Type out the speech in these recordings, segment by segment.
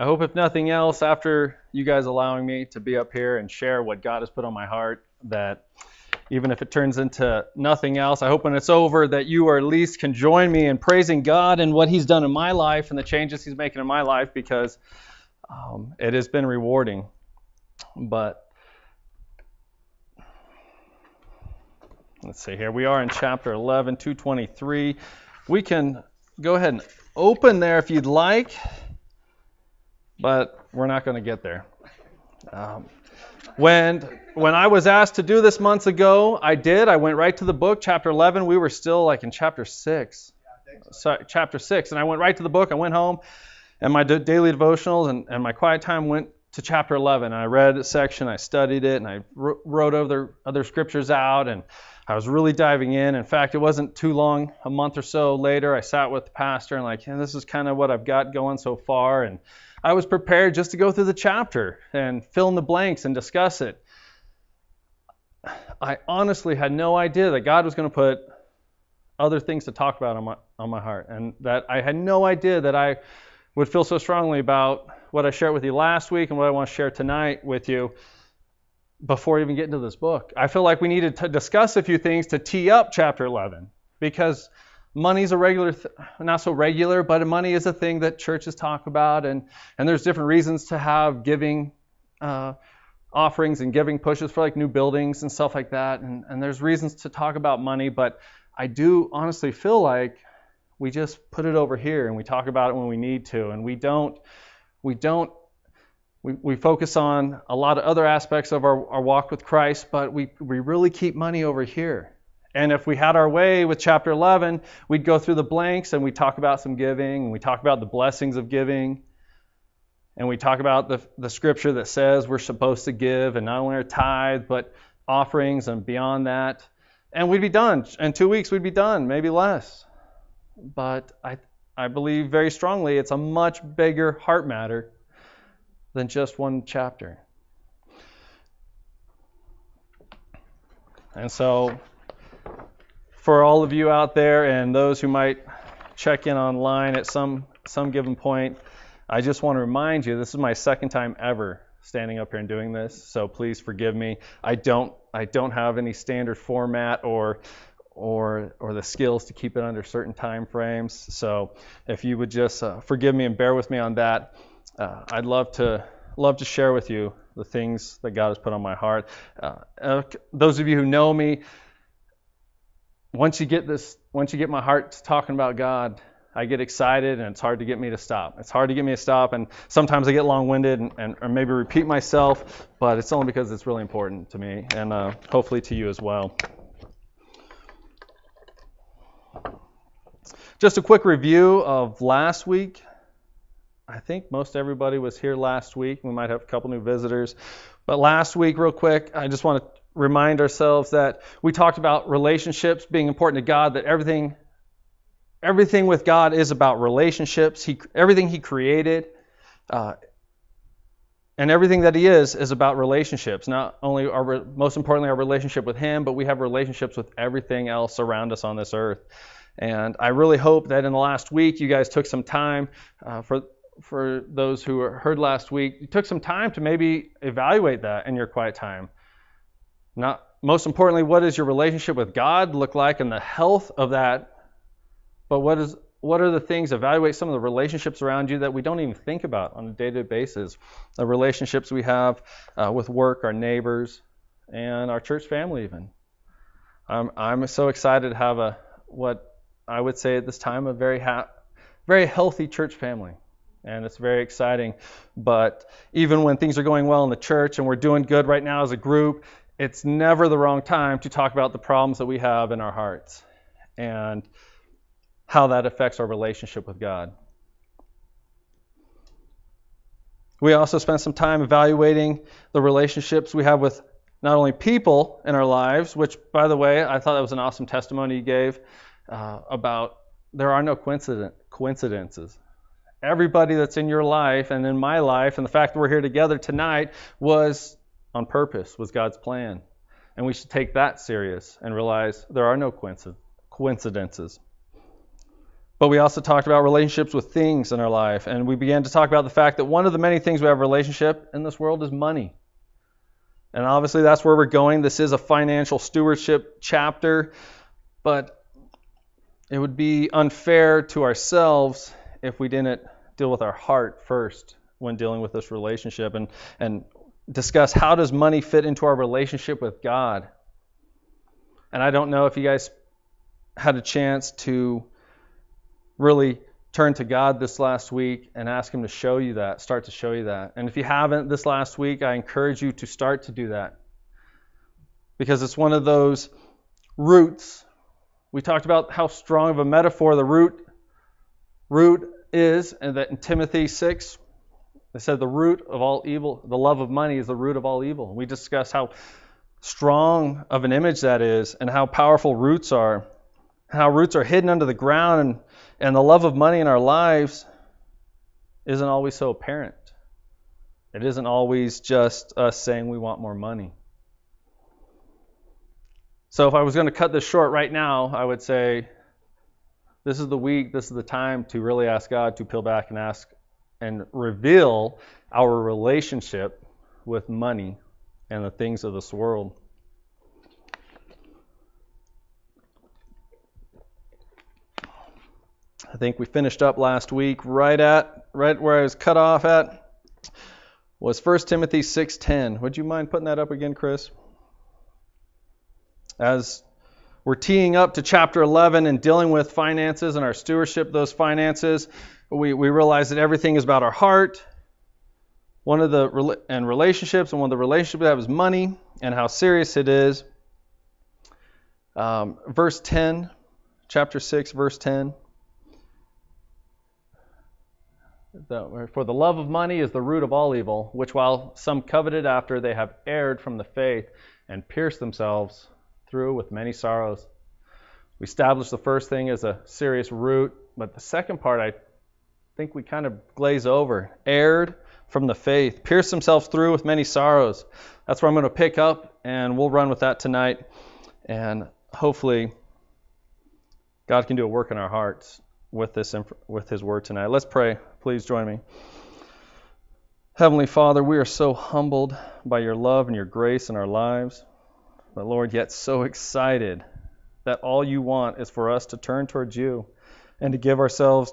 I hope, if nothing else, after you guys allowing me to be up here and share what God has put on my heart, that even if it turns into nothing else, I hope when it's over that you or at least can join me in praising God and what He's done in my life and the changes He's making in my life because um, it has been rewarding. But let's see here. We are in chapter 11, 223. We can go ahead and open there if you'd like, but we're not going to get there. Um, when when I was asked to do this months ago, I did. I went right to the book, chapter 11. We were still like in chapter 6. So, chapter 6. And I went right to the book. I went home, and my daily devotionals and, and my quiet time went to chapter 11. I read a section, I studied it, and I wrote other, other scriptures out. And I was really diving in. In fact, it wasn't too long, a month or so later, I sat with the pastor and, like, this is kind of what I've got going so far. And I was prepared just to go through the chapter and fill in the blanks and discuss it. I honestly had no idea that God was going to put other things to talk about on my on my heart, and that I had no idea that I would feel so strongly about what I shared with you last week and what I want to share tonight with you before even getting to this book. I feel like we needed to discuss a few things to tee up chapter 11 because money's a regular th- not so regular but money is a thing that churches talk about and and there's different reasons to have giving uh, offerings and giving pushes for like new buildings and stuff like that and and there's reasons to talk about money but i do honestly feel like we just put it over here and we talk about it when we need to and we don't we don't we, we focus on a lot of other aspects of our, our walk with christ but we, we really keep money over here and if we had our way with chapter 11, we'd go through the blanks and we talk about some giving, and we talk about the blessings of giving, and we talk about the, the scripture that says we're supposed to give, and not only our tithe, but offerings and beyond that. And we'd be done. In two weeks, we'd be done, maybe less. But I, I believe very strongly it's a much bigger heart matter than just one chapter. And so for all of you out there and those who might check in online at some some given point, I just want to remind you this is my second time ever standing up here and doing this, so please forgive me. I don't I don't have any standard format or or or the skills to keep it under certain time frames. So if you would just uh, forgive me and bear with me on that, uh, I'd love to love to share with you the things that God has put on my heart. Uh, uh those of you who know me, once you get this, once you get my heart talking about God, I get excited and it's hard to get me to stop. It's hard to get me to stop, and sometimes I get long-winded and, and or maybe repeat myself, but it's only because it's really important to me and uh, hopefully to you as well. Just a quick review of last week. I think most everybody was here last week. We might have a couple new visitors. But last week, real quick, I just want to remind ourselves that we talked about relationships being important to God, that everything everything with God is about relationships. He, everything He created, uh, and everything that He is is about relationships. Not only our most importantly our relationship with Him, but we have relationships with everything else around us on this earth. And I really hope that in the last week you guys took some time uh, for for those who heard last week, you took some time to maybe evaluate that in your quiet time. Not most importantly, what does your relationship with God look like and the health of that? But what is what are the things? Evaluate some of the relationships around you that we don't even think about on a day-to-day basis. The relationships we have uh, with work, our neighbors, and our church family, even. I'm I'm so excited to have a what I would say at this time a very ha- very healthy church family and it's very exciting. But even when things are going well in the church and we're doing good right now as a group, it's never the wrong time to talk about the problems that we have in our hearts and how that affects our relationship with God. We also spent some time evaluating the relationships we have with not only people in our lives, which, by the way, I thought that was an awesome testimony you gave uh, about there are no coincidences. Everybody that's in your life and in my life, and the fact that we're here together tonight was on purpose, was God's plan. And we should take that serious and realize there are no coincidences. But we also talked about relationships with things in our life. And we began to talk about the fact that one of the many things we have a relationship in this world is money. And obviously, that's where we're going. This is a financial stewardship chapter. But it would be unfair to ourselves if we didn't deal with our heart first when dealing with this relationship and, and discuss how does money fit into our relationship with God. And I don't know if you guys had a chance to really turn to God this last week and ask Him to show you that, start to show you that. And if you haven't this last week, I encourage you to start to do that. Because it's one of those roots. We talked about how strong of a metaphor the root root is, and that in Timothy 6, they said the root of all evil, the love of money is the root of all evil. We discussed how strong of an image that is and how powerful roots are, how roots are hidden under the ground, and, and the love of money in our lives isn't always so apparent. It isn't always just us saying we want more money. So if I was going to cut this short right now, I would say this is the week, this is the time to really ask God to peel back and ask and reveal our relationship with money and the things of this world. I think we finished up last week right at right where I was cut off at was 1 Timothy 6:10. Would you mind putting that up again, Chris? As we're teeing up to chapter 11 and dealing with finances and our stewardship those finances, we, we realize that everything is about our heart. One of the and relationships, and one of the relationships we have is money and how serious it is. Um, verse 10, chapter 6, verse 10. For the love of money is the root of all evil, which while some coveted after, they have erred from the faith and pierced themselves through with many sorrows. We established the first thing as a serious root, but the second part I think we kind of glaze over. Erred from the faith, pierced themselves through with many sorrows. That's where I'm going to pick up, and we'll run with that tonight. And hopefully, God can do a work in our hearts with this with His Word tonight. Let's pray. Please join me. Heavenly Father, we are so humbled by your love and your grace in our lives, but Lord, yet so excited that all you want is for us to turn towards you and to give ourselves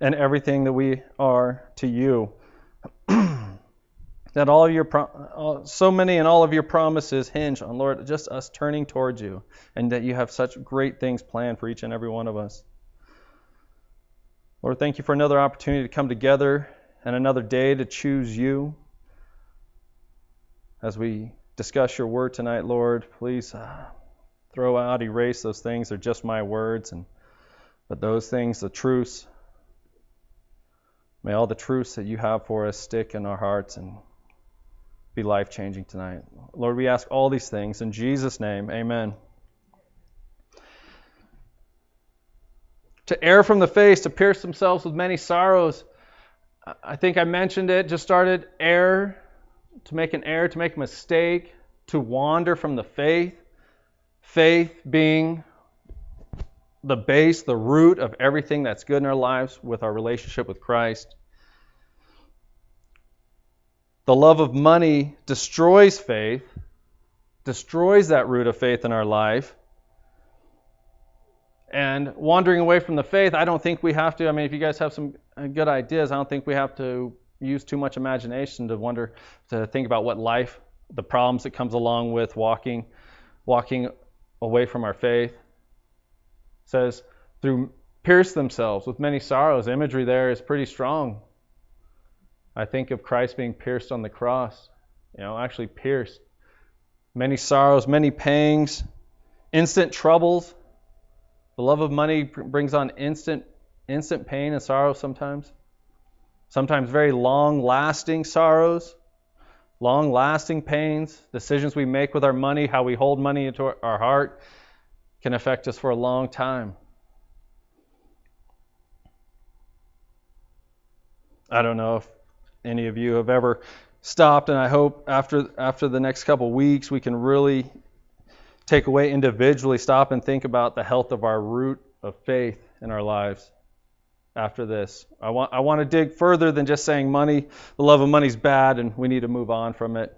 and everything that we are to you. that all your pro- so many and all of your promises hinge on Lord just us turning towards you and that you have such great things planned for each and every one of us. Lord, thank you for another opportunity to come together and another day to choose you. As we discuss your word tonight, Lord, please uh, throw out, erase those things. They're just my words, and but those things, the truths, May all the truths that you have for us stick in our hearts and be life changing tonight. Lord, we ask all these things in Jesus' name. Amen. To err from the face, to pierce themselves with many sorrows. I think I mentioned it, just started err, to make an error, to make a mistake, to wander from the faith. Faith being the base, the root of everything that's good in our lives with our relationship with Christ. The love of money destroys faith, destroys that root of faith in our life. And wandering away from the faith, I don't think we have to. I mean, if you guys have some good ideas, I don't think we have to use too much imagination to wonder, to think about what life, the problems that comes along with walking, walking away from our faith says, through pierce themselves with many sorrows. Imagery there is pretty strong. I think of Christ being pierced on the cross, you know, actually pierced. Many sorrows, many pangs, instant troubles. The love of money brings on instant instant pain and sorrow sometimes. Sometimes very long lasting sorrows, long lasting pains, decisions we make with our money, how we hold money into our heart, can affect us for a long time. I don't know if any of you have ever stopped, and I hope after after the next couple weeks we can really take away individually, stop and think about the health of our root of faith in our lives. after this. I want, I want to dig further than just saying money, the love of money is bad and we need to move on from it.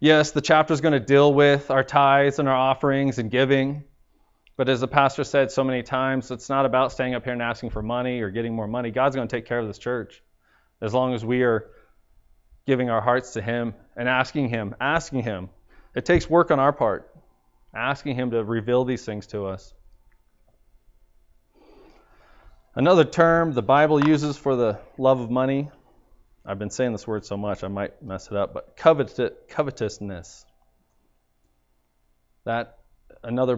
Yes, the chapter is going to deal with our tithes and our offerings and giving. But as the pastor said so many times, it's not about staying up here and asking for money or getting more money. God's going to take care of this church as long as we are giving our hearts to Him and asking Him, asking Him. It takes work on our part, asking Him to reveal these things to us. Another term the Bible uses for the love of money, I've been saying this word so much I might mess it up, but covet- covetousness. That another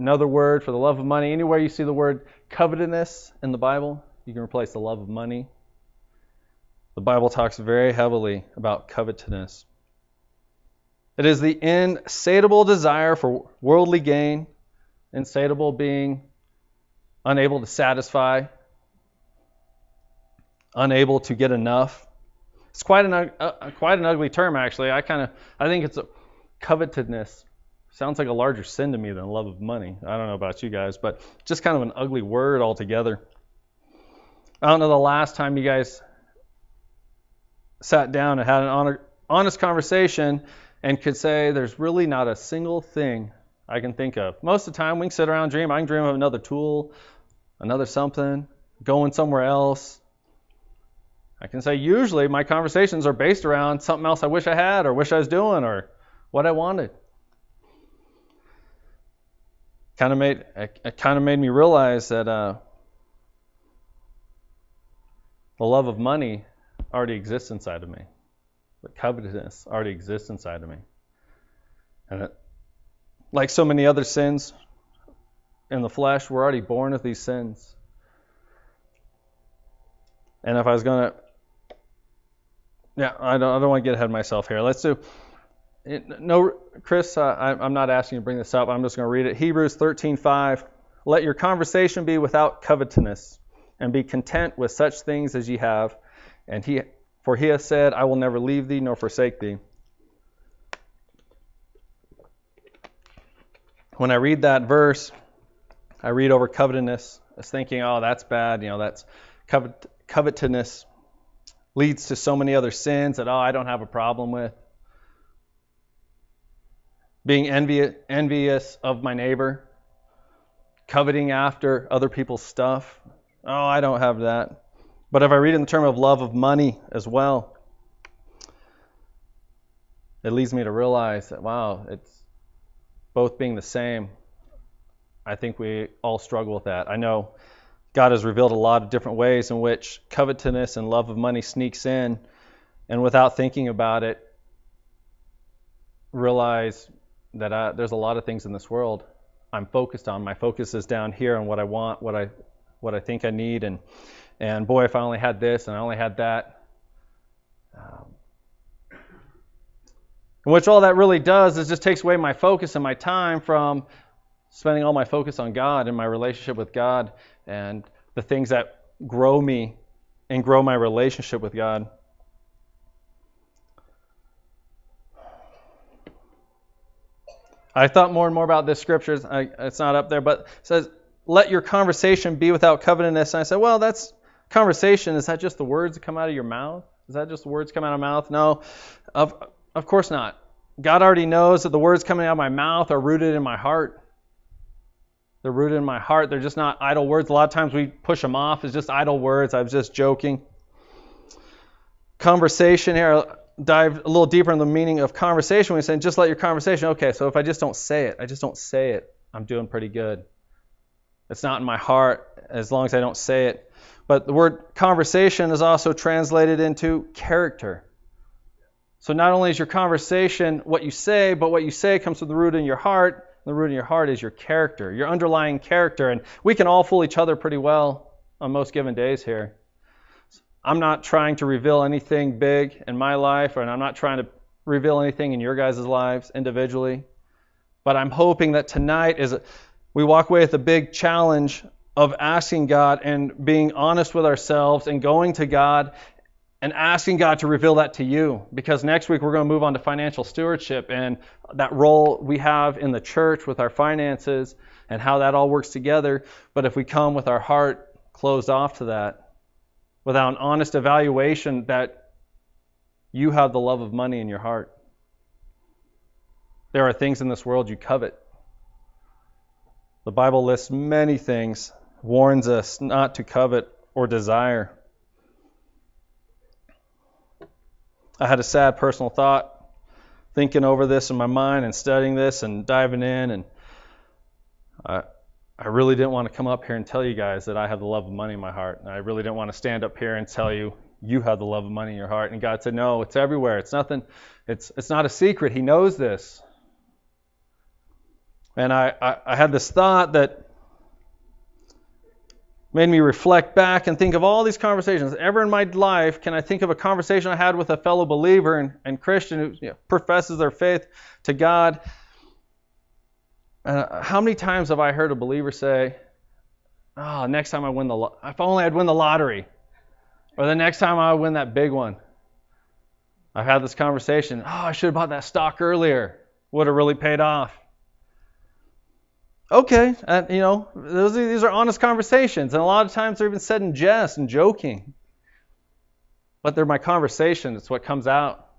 Another word for the love of money. Anywhere you see the word covetousness in the Bible, you can replace the love of money. The Bible talks very heavily about covetousness. It is the insatiable desire for worldly gain, insatiable being unable to satisfy, unable to get enough. It's quite an uh, quite an ugly term, actually. I kind of I think it's a covetousness Sounds like a larger sin to me than love of money. I don't know about you guys, but just kind of an ugly word altogether. I don't know the last time you guys sat down and had an honest conversation and could say there's really not a single thing I can think of. Most of the time we can sit around and dream. I can dream of another tool, another something, going somewhere else. I can say usually my conversations are based around something else I wish I had or wish I was doing or what I wanted kind of made it kind of made me realize that uh, the love of money already exists inside of me. The covetousness already exists inside of me. And it, like so many other sins in the flesh, we're already born with these sins. And if I was going to, yeah, I don't, I don't want to get ahead of myself here. Let's do no, Chris, uh, I, am not asking you to bring this up. I'm just going to read it. Hebrews 13:5. Let your conversation be without covetousness, and be content with such things as ye have. And he, for he has said, I will never leave thee nor forsake thee. When I read that verse, I read over covetousness. I was thinking, oh, that's bad. You know, that's covet, covetousness leads to so many other sins that oh, I don't have a problem with being envious, of my neighbor, coveting after other people's stuff. Oh, I don't have that. But if I read in the term of love of money as well, it leads me to realize that, wow, it's both being the same. I think we all struggle with that. I know God has revealed a lot of different ways in which covetousness and love of money sneaks in, and without thinking about it, realize that I, there's a lot of things in this world I'm focused on. My focus is down here on what I want, what I what I think I need, and and boy, if I only had this and I only had that. Um, which all that really does is just takes away my focus and my time from spending all my focus on God and my relationship with God and the things that grow me and grow my relationship with God. I thought more and more about this scripture. It's not up there, but it says, "Let your conversation be without covetousness." And I said, "Well, that's conversation. Is that just the words that come out of your mouth? Is that just the words come out of mouth? No, of of course not. God already knows that the words coming out of my mouth are rooted in my heart. They're rooted in my heart. They're just not idle words. A lot of times we push them off as just idle words. I was just joking. Conversation here dive a little deeper in the meaning of conversation, we're saying just let your conversation. Okay, so if I just don't say it, I just don't say it, I'm doing pretty good. It's not in my heart as long as I don't say it. But the word conversation is also translated into character. So not only is your conversation what you say, but what you say comes from the root in your heart. The root in your heart is your character, your underlying character. And we can all fool each other pretty well on most given days here. I'm not trying to reveal anything big in my life, and I'm not trying to reveal anything in your guys' lives individually. But I'm hoping that tonight is we walk away with a big challenge of asking God and being honest with ourselves and going to God and asking God to reveal that to you. Because next week we're going to move on to financial stewardship and that role we have in the church with our finances and how that all works together. But if we come with our heart closed off to that without an honest evaluation that you have the love of money in your heart. There are things in this world you covet. The Bible lists many things, warns us not to covet or desire. I had a sad personal thought thinking over this in my mind and studying this and diving in and I I really didn't want to come up here and tell you guys that I have the love of money in my heart. And I really didn't want to stand up here and tell you you have the love of money in your heart. And God said, No, it's everywhere. It's nothing, it's it's not a secret. He knows this. And I, I, I had this thought that made me reflect back and think of all these conversations. Ever in my life, can I think of a conversation I had with a fellow believer and, and Christian who you know, professes their faith to God? Uh, how many times have I heard a believer say, "Oh, next time I win the, lo- if only I'd win the lottery," or the next time I win that big one. I've had this conversation. Oh, I should have bought that stock earlier. Would have really paid off. Okay, and you know, those are, these are honest conversations, and a lot of times they're even said in jest and joking. But they're my conversation. It's what comes out.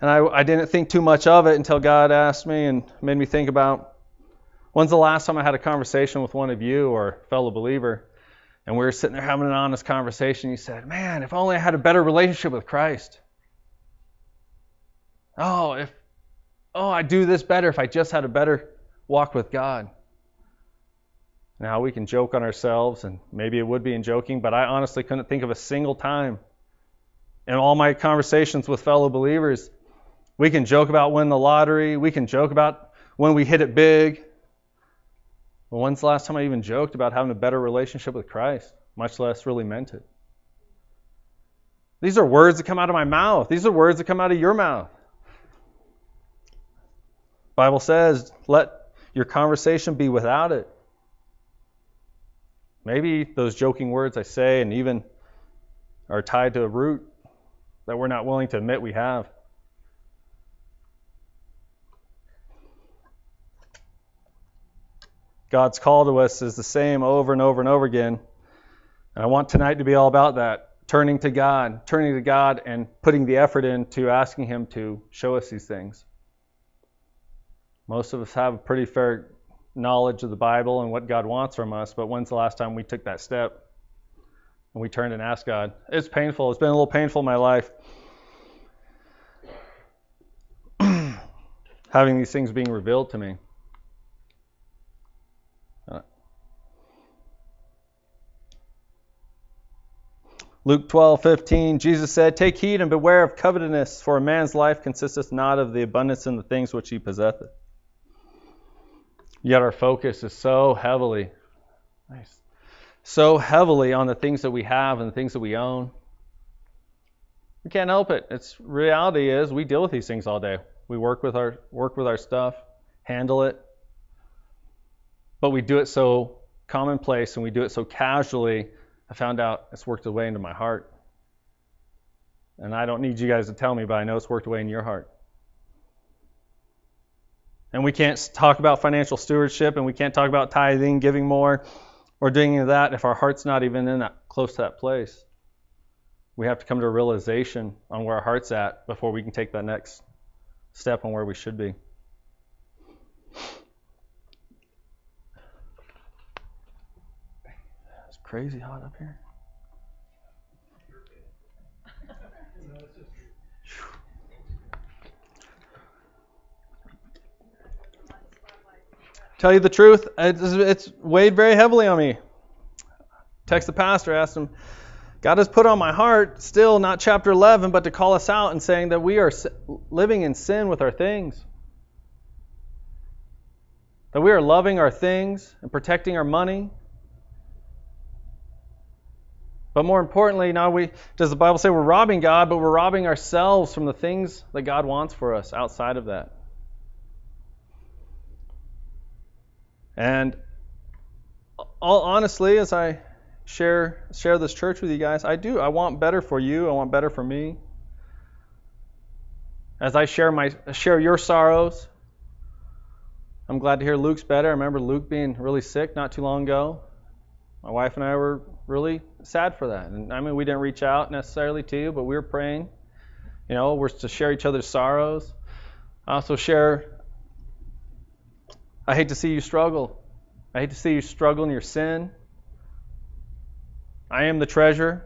And I, I didn't think too much of it until God asked me and made me think about when's the last time I had a conversation with one of you or fellow believer, and we were sitting there having an honest conversation. You said, "Man, if only I had a better relationship with Christ." Oh, if oh, I'd do this better if I just had a better walk with God. Now we can joke on ourselves, and maybe it would be in joking, but I honestly couldn't think of a single time in all my conversations with fellow believers. We can joke about winning the lottery, we can joke about when we hit it big. But when's the last time I even joked about having a better relationship with Christ, much less really meant it? These are words that come out of my mouth. These are words that come out of your mouth. Bible says, let your conversation be without it. Maybe those joking words I say and even are tied to a root that we're not willing to admit we have. God's call to us is the same over and over and over again. And I want tonight to be all about that turning to God, turning to God and putting the effort into asking Him to show us these things. Most of us have a pretty fair knowledge of the Bible and what God wants from us, but when's the last time we took that step and we turned and asked God? It's painful. It's been a little painful in my life. Having these things being revealed to me. Luke 12, 15, Jesus said, Take heed and beware of covetousness, for a man's life consisteth not of the abundance in the things which he possesseth. Yet our focus is so heavily, nice, so heavily on the things that we have and the things that we own. We can't help it. It's reality is we deal with these things all day. We work with our work with our stuff, handle it, but we do it so commonplace and we do it so casually. I found out it's worked its way into my heart. And I don't need you guys to tell me, but I know it's worked away in your heart. And we can't talk about financial stewardship and we can't talk about tithing, giving more, or doing any of that if our heart's not even in that close to that place. We have to come to a realization on where our heart's at before we can take that next step on where we should be. Crazy hot up here. Tell you the truth, it's, it's weighed very heavily on me. Text the pastor, asked him, God has put on my heart, still not chapter 11, but to call us out and saying that we are living in sin with our things. That we are loving our things and protecting our money. But more importantly, now we does the Bible say we're robbing God, but we're robbing ourselves from the things that God wants for us outside of that. And all honestly, as I share share this church with you guys, I do. I want better for you. I want better for me. As I share my share your sorrows, I'm glad to hear Luke's better. I remember Luke being really sick not too long ago. My wife and I were really sad for that. And I mean, we didn't reach out necessarily to you, but we were praying. You know, we're to share each other's sorrows. I also share, I hate to see you struggle. I hate to see you struggle in your sin. I am the treasure.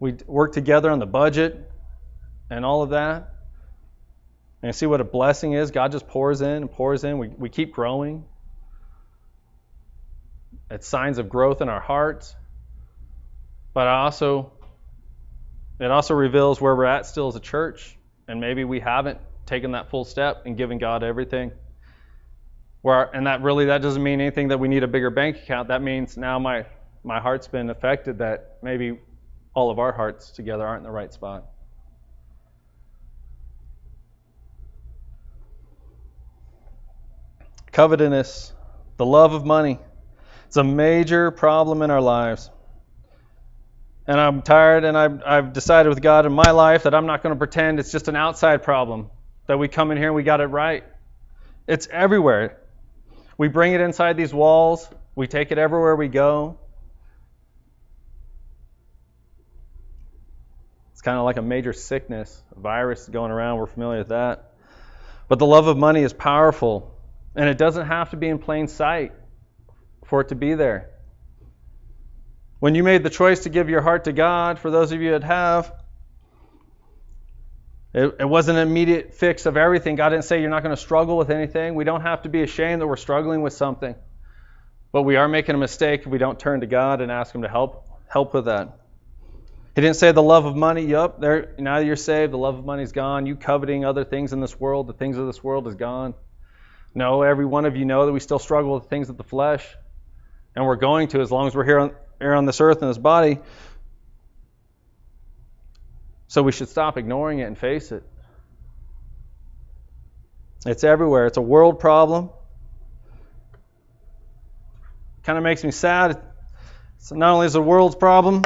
We work together on the budget and all of that. And see what a blessing is. God just pours in and pours in. We, we keep growing. It's signs of growth in our hearts. But also, it also reveals where we're at still as a church. And maybe we haven't taken that full step and given God everything. Where, and that really that doesn't mean anything that we need a bigger bank account. That means now my my heart's been affected that maybe all of our hearts together aren't in the right spot. Covetousness, the love of money. It's a major problem in our lives. And I'm tired, and I've, I've decided with God in my life that I'm not going to pretend it's just an outside problem, that we come in here and we got it right. It's everywhere. We bring it inside these walls, we take it everywhere we go. It's kind of like a major sickness, a virus going around. We're familiar with that. But the love of money is powerful, and it doesn't have to be in plain sight for it to be there. When you made the choice to give your heart to God, for those of you that have, it, it wasn't an immediate fix of everything. God didn't say you're not going to struggle with anything. We don't have to be ashamed that we're struggling with something. But we are making a mistake if we don't turn to God and ask Him to help help with that. He didn't say the love of money. Yup, there now you're saved. The love of money is gone. You coveting other things in this world, the things of this world is gone. No, every one of you know that we still struggle with things of the flesh and we're going to as long as we're here on, here on this earth in this body. So we should stop ignoring it and face it. It's everywhere. It's a world problem. Kind of makes me sad. So not only is a world's problem,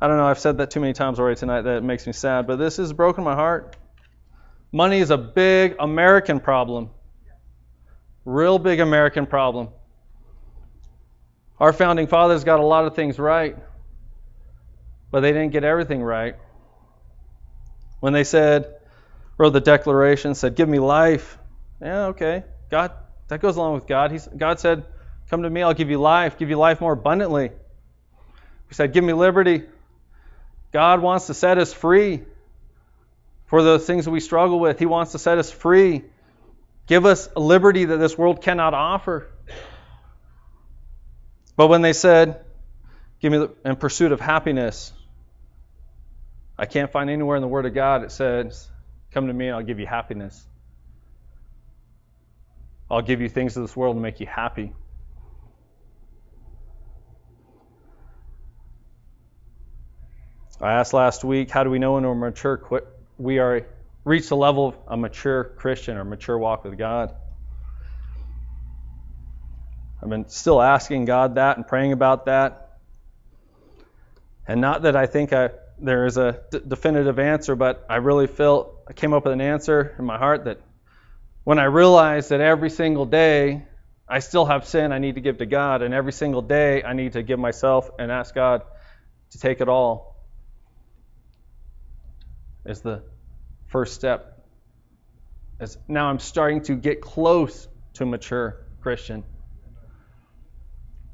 I don't know, I've said that too many times already tonight that it makes me sad, but this has broken my heart. Money is a big American problem. Real big American problem. Our founding fathers got a lot of things right, but they didn't get everything right. When they said, wrote the Declaration, said, Give me life. Yeah, okay. God, that goes along with God. He's, God said, Come to me, I'll give you life, give you life more abundantly. He said, Give me liberty. God wants to set us free for the things that we struggle with. He wants to set us free. Give us a liberty that this world cannot offer. But when they said, Give me the, in pursuit of happiness, I can't find anywhere in the Word of God it says, Come to me and I'll give you happiness. I'll give you things of this world to make you happy. I asked last week, how do we know when we're mature? We are reached the level of a mature Christian or mature walk with God. I've been still asking God that and praying about that. And not that I think I, there is a d- definitive answer, but I really felt I came up with an answer in my heart that when I realized that every single day I still have sin I need to give to God, and every single day I need to give myself and ask God to take it all, is the first step. As now I'm starting to get close to mature Christian.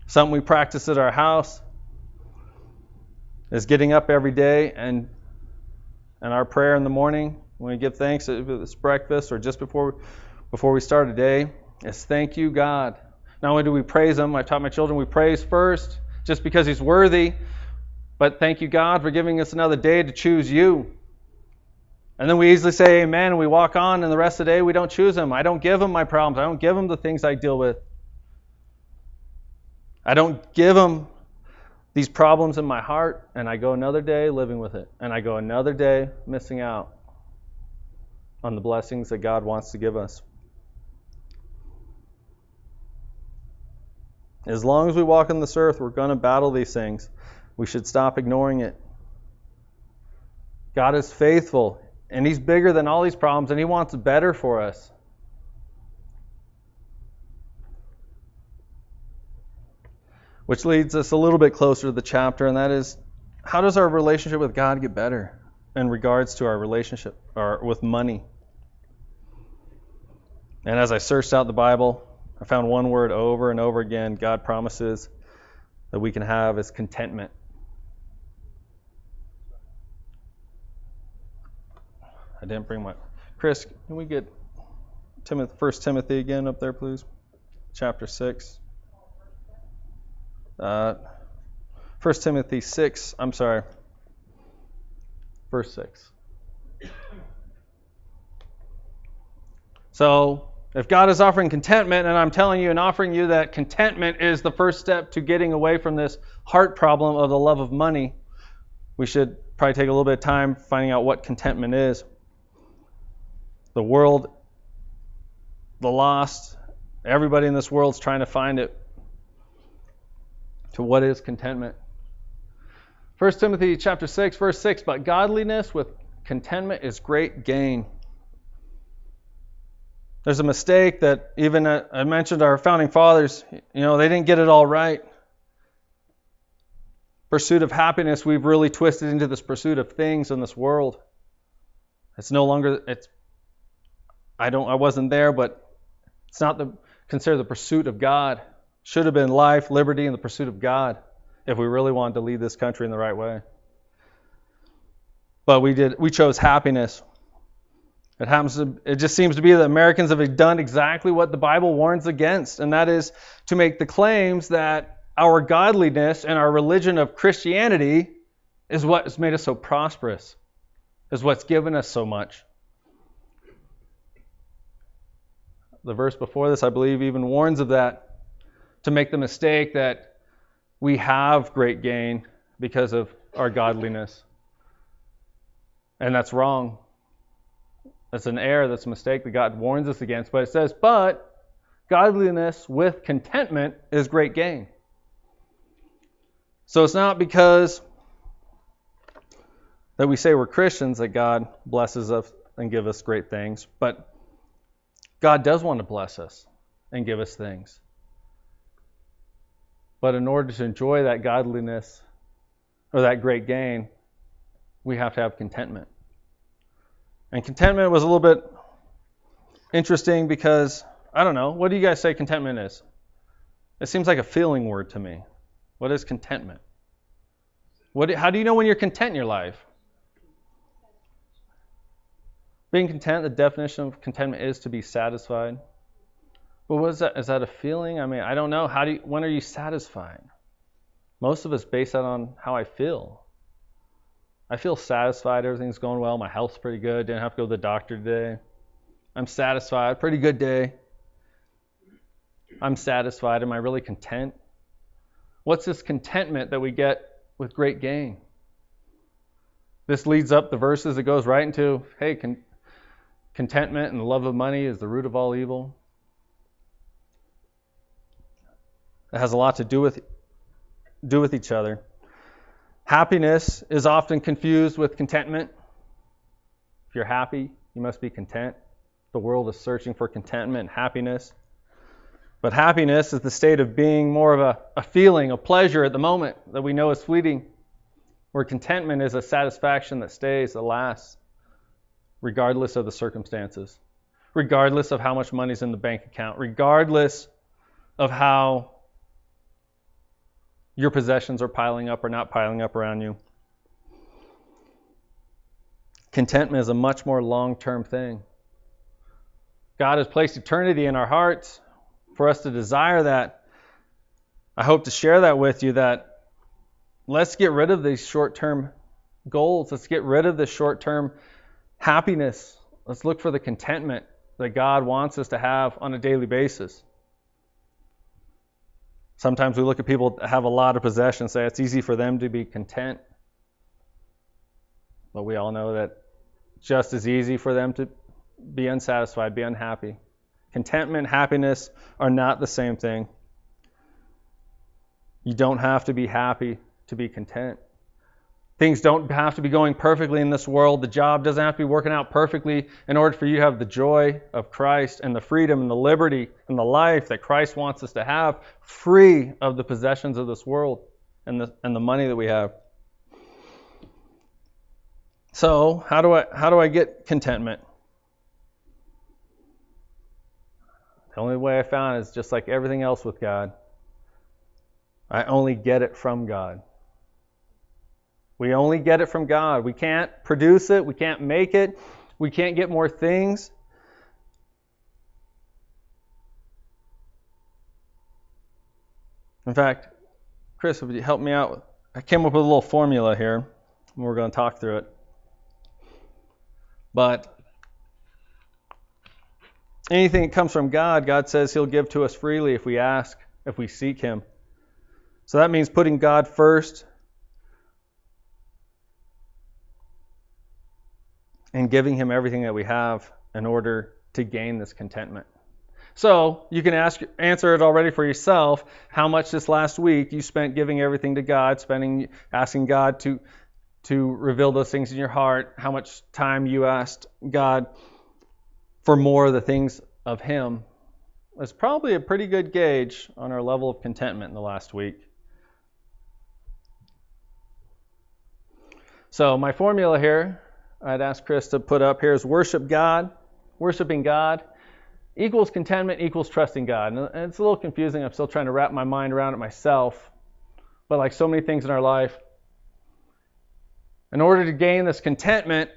Something we practice at our house is getting up every day and and our prayer in the morning when we give thanks at this breakfast or just before before we start a day is thank you God. Not only do we praise Him, I taught my children we praise first just because He's worthy, but thank you God for giving us another day to choose You. And then we easily say amen and we walk on, and the rest of the day we don't choose Him. I don't give Him my problems. I don't give Him the things I deal with. I don't give them these problems in my heart, and I go another day living with it. And I go another day missing out on the blessings that God wants to give us. As long as we walk on this earth, we're going to battle these things. We should stop ignoring it. God is faithful, and He's bigger than all these problems, and He wants better for us. Which leads us a little bit closer to the chapter, and that is how does our relationship with God get better in regards to our relationship or with money? And as I searched out the Bible, I found one word over and over again God promises that we can have is contentment. I didn't bring my. Chris, can we get Timothy, 1 Timothy again up there, please? Chapter 6. Uh, 1 Timothy 6, I'm sorry, verse 6. So, if God is offering contentment, and I'm telling you and offering you that contentment is the first step to getting away from this heart problem of the love of money, we should probably take a little bit of time finding out what contentment is. The world, the lost, everybody in this world is trying to find it. To what is contentment? 1 Timothy chapter 6 verse 6 but godliness with contentment is great gain. There's a mistake that even uh, I mentioned our founding fathers, you know, they didn't get it all right. Pursuit of happiness, we've really twisted into this pursuit of things in this world. It's no longer it's I don't I wasn't there, but it's not the consider the pursuit of God. Should have been life, liberty, and the pursuit of God if we really wanted to lead this country in the right way. But we did we chose happiness. It happens to, it just seems to be that Americans have done exactly what the Bible warns against, and that is to make the claims that our godliness and our religion of Christianity is what has made us so prosperous, is what's given us so much. The verse before this, I believe, even warns of that, to make the mistake that we have great gain because of our godliness. And that's wrong. That's an error, that's a mistake that God warns us against. But it says, but godliness with contentment is great gain. So it's not because that we say we're Christians that God blesses us and give us great things, but God does want to bless us and give us things. But in order to enjoy that godliness or that great gain, we have to have contentment. And contentment was a little bit interesting because, I don't know, what do you guys say contentment is? It seems like a feeling word to me. What is contentment? What, how do you know when you're content in your life? Being content, the definition of contentment is to be satisfied. But what is that? Is that a feeling? I mean, I don't know. How do you, when are you satisfied? Most of us base that on how I feel. I feel satisfied. Everything's going well. My health's pretty good. Didn't have to go to the doctor today. I'm satisfied. Pretty good day. I'm satisfied. Am I really content? What's this contentment that we get with great gain? This leads up the verses. It goes right into hey, con- contentment and the love of money is the root of all evil. It has a lot to do with do with each other. Happiness is often confused with contentment. If you're happy, you must be content. The world is searching for contentment and happiness. But happiness is the state of being more of a, a feeling, a pleasure at the moment that we know is fleeting, where contentment is a satisfaction that stays, that lasts, regardless of the circumstances, regardless of how much money's in the bank account, regardless of how your possessions are piling up or not piling up around you. Contentment is a much more long term thing. God has placed eternity in our hearts for us to desire that. I hope to share that with you that let's get rid of these short term goals. Let's get rid of the short term happiness. Let's look for the contentment that God wants us to have on a daily basis. Sometimes we look at people that have a lot of possessions, and say it's easy for them to be content. But we all know that just as easy for them to be unsatisfied, be unhappy. Contentment, happiness are not the same thing. You don't have to be happy to be content. Things don't have to be going perfectly in this world. The job doesn't have to be working out perfectly in order for you to have the joy of Christ and the freedom and the liberty and the life that Christ wants us to have, free of the possessions of this world and the, and the money that we have. So, how do I how do I get contentment? The only way I found is just like everything else with God. I only get it from God. We only get it from God. We can't produce it, we can't make it, we can't get more things. In fact, Chris, would you help me out? I came up with a little formula here, and we're going to talk through it. But anything that comes from God, God says He'll give to us freely if we ask, if we seek Him. So that means putting God first, and giving Him everything that we have in order to gain this contentment. So you can ask, answer it already for yourself. How much this last week you spent giving everything to God, spending, asking God to to reveal those things in your heart. How much time you asked God for more of the things of Him. It's probably a pretty good gauge on our level of contentment in the last week. So my formula here I'd ask Chris to put up here is worship God, worshiping God equals contentment equals trusting God. And it's a little confusing. I'm still trying to wrap my mind around it myself. But like so many things in our life, in order to gain this contentment,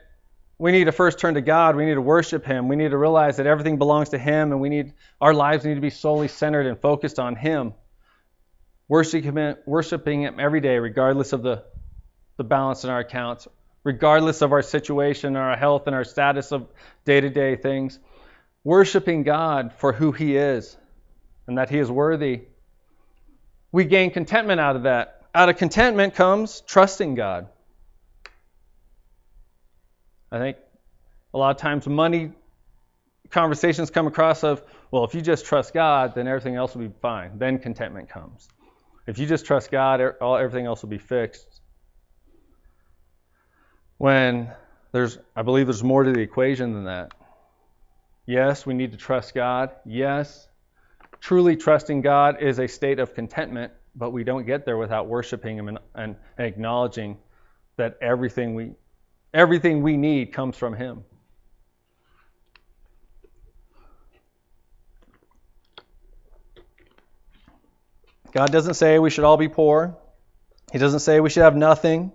we need to first turn to God. We need to worship Him. We need to realize that everything belongs to Him, and we need our lives need to be solely centered and focused on Him. Worshiping Him, worshiping Him every day, regardless of the, the balance in our accounts, regardless of our situation, our health, and our status of day to day things. Worshiping God for who He is and that He is worthy. We gain contentment out of that. Out of contentment comes trusting God. I think a lot of times money conversations come across of, well, if you just trust God, then everything else will be fine. Then contentment comes. If you just trust God, er, everything else will be fixed when there's, I believe there's more to the equation than that. Yes, we need to trust God. Yes, truly trusting God is a state of contentment, but we don't get there without worshiping Him and, and, and acknowledging that everything we, everything we need comes from Him. God doesn't say we should all be poor. He doesn't say we should have nothing.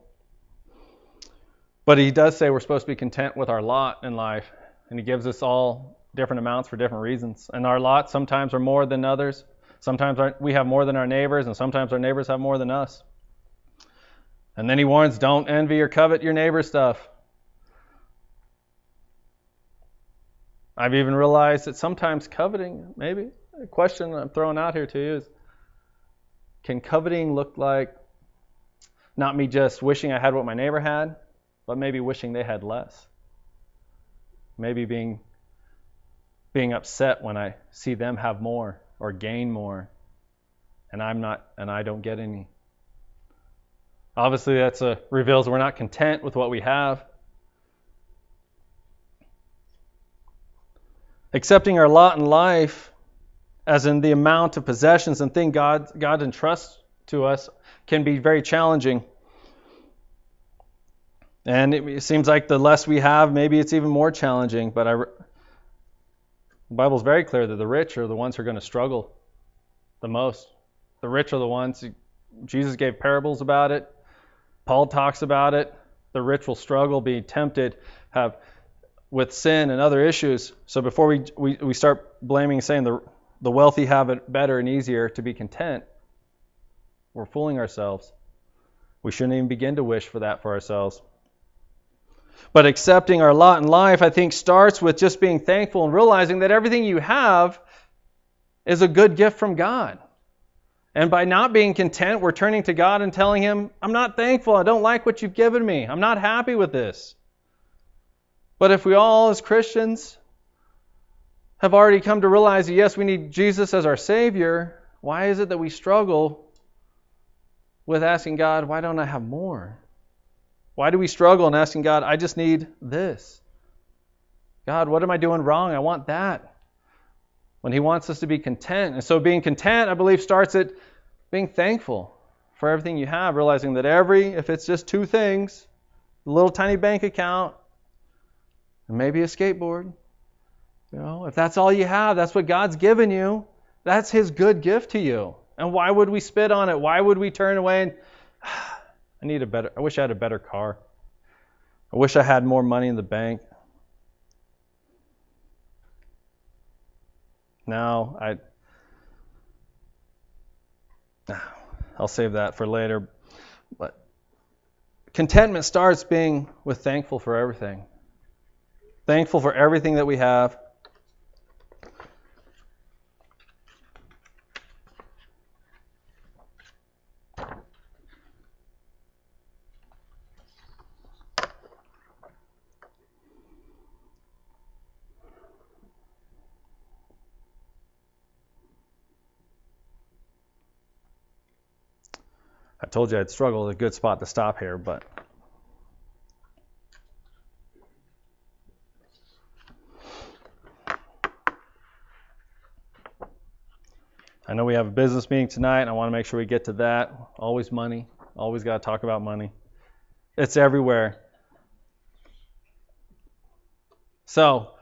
But he does say we're supposed to be content with our lot in life, and he gives us all different amounts for different reasons. And our lots sometimes are more than others. Sometimes we have more than our neighbors, and sometimes our neighbors have more than us. And then he warns don't envy or covet your neighbor's stuff. I've even realized that sometimes coveting, maybe, a question I'm throwing out here to you is can coveting look like not me just wishing I had what my neighbor had, but maybe wishing they had less. Maybe being being upset when I see them have more or gain more and I'm not and I don't get any. Obviously that's a reveals we're not content with what we have. Accepting our lot in life as in the amount of possessions and things God God entrusts to us can be very challenging. And it, seems like the less we have, maybe it's even more challenging. But I, the Bible's very clear that the rich are the ones who are going to struggle the most. The rich are the ones. Jesus gave parables about it. Paul talks about it. The rich will struggle, be tempted, have with sin and other issues. So before we, we, we start blaming saying the, the wealthy have it better and easier to be content, we're fooling ourselves. We shouldn't even begin to wish for that for ourselves. But accepting our lot in life, I think, starts with just being thankful and realizing that everything you have is a good gift from God. And by not being content, we're turning to God and telling Him, I'm not thankful. I don't like what you've given me. I'm not happy with this. But if we all, as Christians, have already come to realize that yes, we need Jesus as our Savior, why is it that we struggle with asking God, why don't I have more? Why do we struggle in asking God, I just need this? God, what am I doing wrong? I want that. When He wants us to be content. And so being content, I believe, starts at being thankful for everything you have, realizing that every, if it's just two things, a little tiny bank account, and maybe a skateboard, you know, if that's all you have, that's what God's given you, that's His good gift to you. And why would we spit on it? Why would we turn away and I need a better I wish I had a better car. I wish I had more money in the bank. Now I I'll save that for later. But contentment starts being with thankful for everything. Thankful for everything that we have. I told you I'd struggle a good spot to stop here, but I know we have a business meeting tonight, and I want to make sure we get to that. Always money. Always got to talk about money. It's everywhere. So,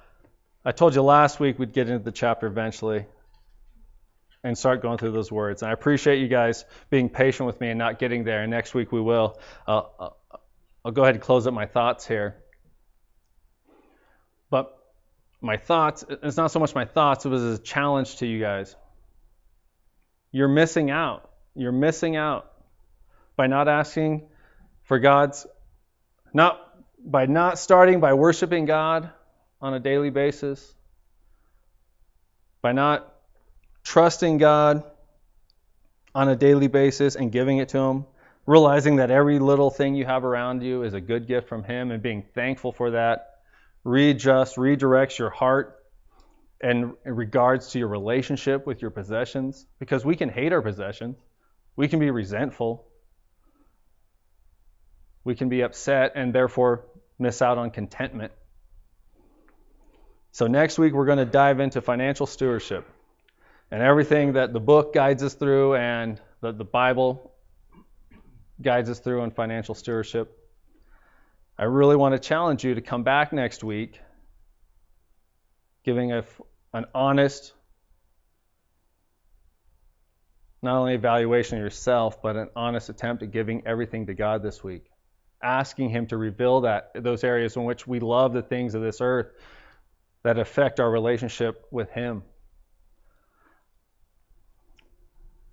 I told you last week we'd get into the chapter eventually and start going through those words. And I appreciate you guys being patient with me and not getting there. And next week we will. Uh, uh, I'll go ahead and close up my thoughts here. But my thoughts, it's not so much my thoughts, it was a challenge to you guys. You're missing out. You're missing out by not asking for God's, not by not starting by worshiping God on a daily basis, by not trusting God on a daily basis and giving it to Him, realizing that every little thing you have around you is a good gift from Him and being thankful for that, readjusts, redirects your heart in regards to your relationship with your possessions because we can hate our possessions. We can be resentful. We can be upset and therefore miss out on contentment. So, next week we're going to dive into financial stewardship and everything that the book guides us through and that the Bible guides us through on financial stewardship. I really want to challenge you to come back next week giving a, an honest, not only evaluation of yourself, but an honest attempt at giving everything to God this week. Asking Him to reveal that those areas in which we love the things of this earth that affect our relationship with Him.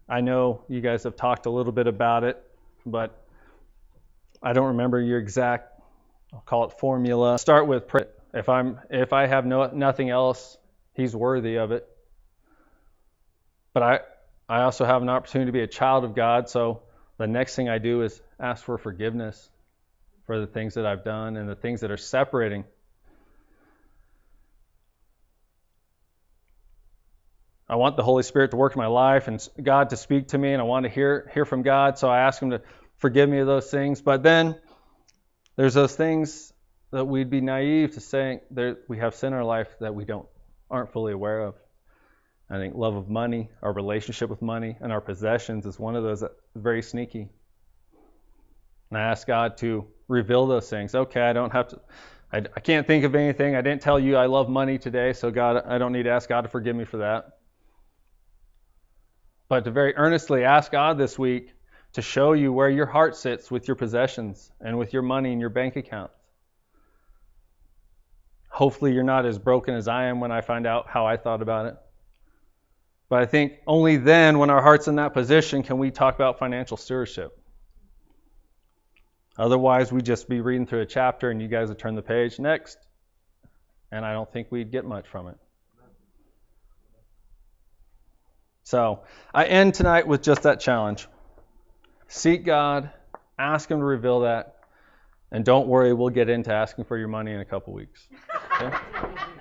I know you guys have talked a little bit about it, but I don't remember your exact, I'll call it formula. Start with if I'm if I have no nothing else, he's worthy of it. But I I also have an opportunity to be a child of God, so the next thing I do is ask for forgiveness for the things that I've done and the things that are separating I want the Holy Spirit to work in my life and God to speak to me, and I want to hear hear from God. So I ask Him to forgive me of those things. But then there's those things that we'd be naive to saying that we have sin in our life that we don't aren't fully aware of. I think love of money, our relationship with money, and our possessions is one of those very sneaky. And I ask God to reveal those things. Okay, I don't have to. I, I can't think of anything. I didn't tell you I love money today, so God, I don't need to ask God to forgive me for that but to very earnestly ask God this week to show you where your heart sits with your possessions and with your money in your bank accounts. Hopefully, you're not as broken as I am when I find out how I thought about it. But I think only then, when our heart's in that position, can we talk about financial stewardship. Otherwise, we'd just be reading through a chapter and you guys would turn the page next. And I don't think we'd get much from it. So I end tonight with just that challenge. Seek God, ask Him to reveal that, and don't worry, we'll get into asking for your money in a couple weeks. Okay?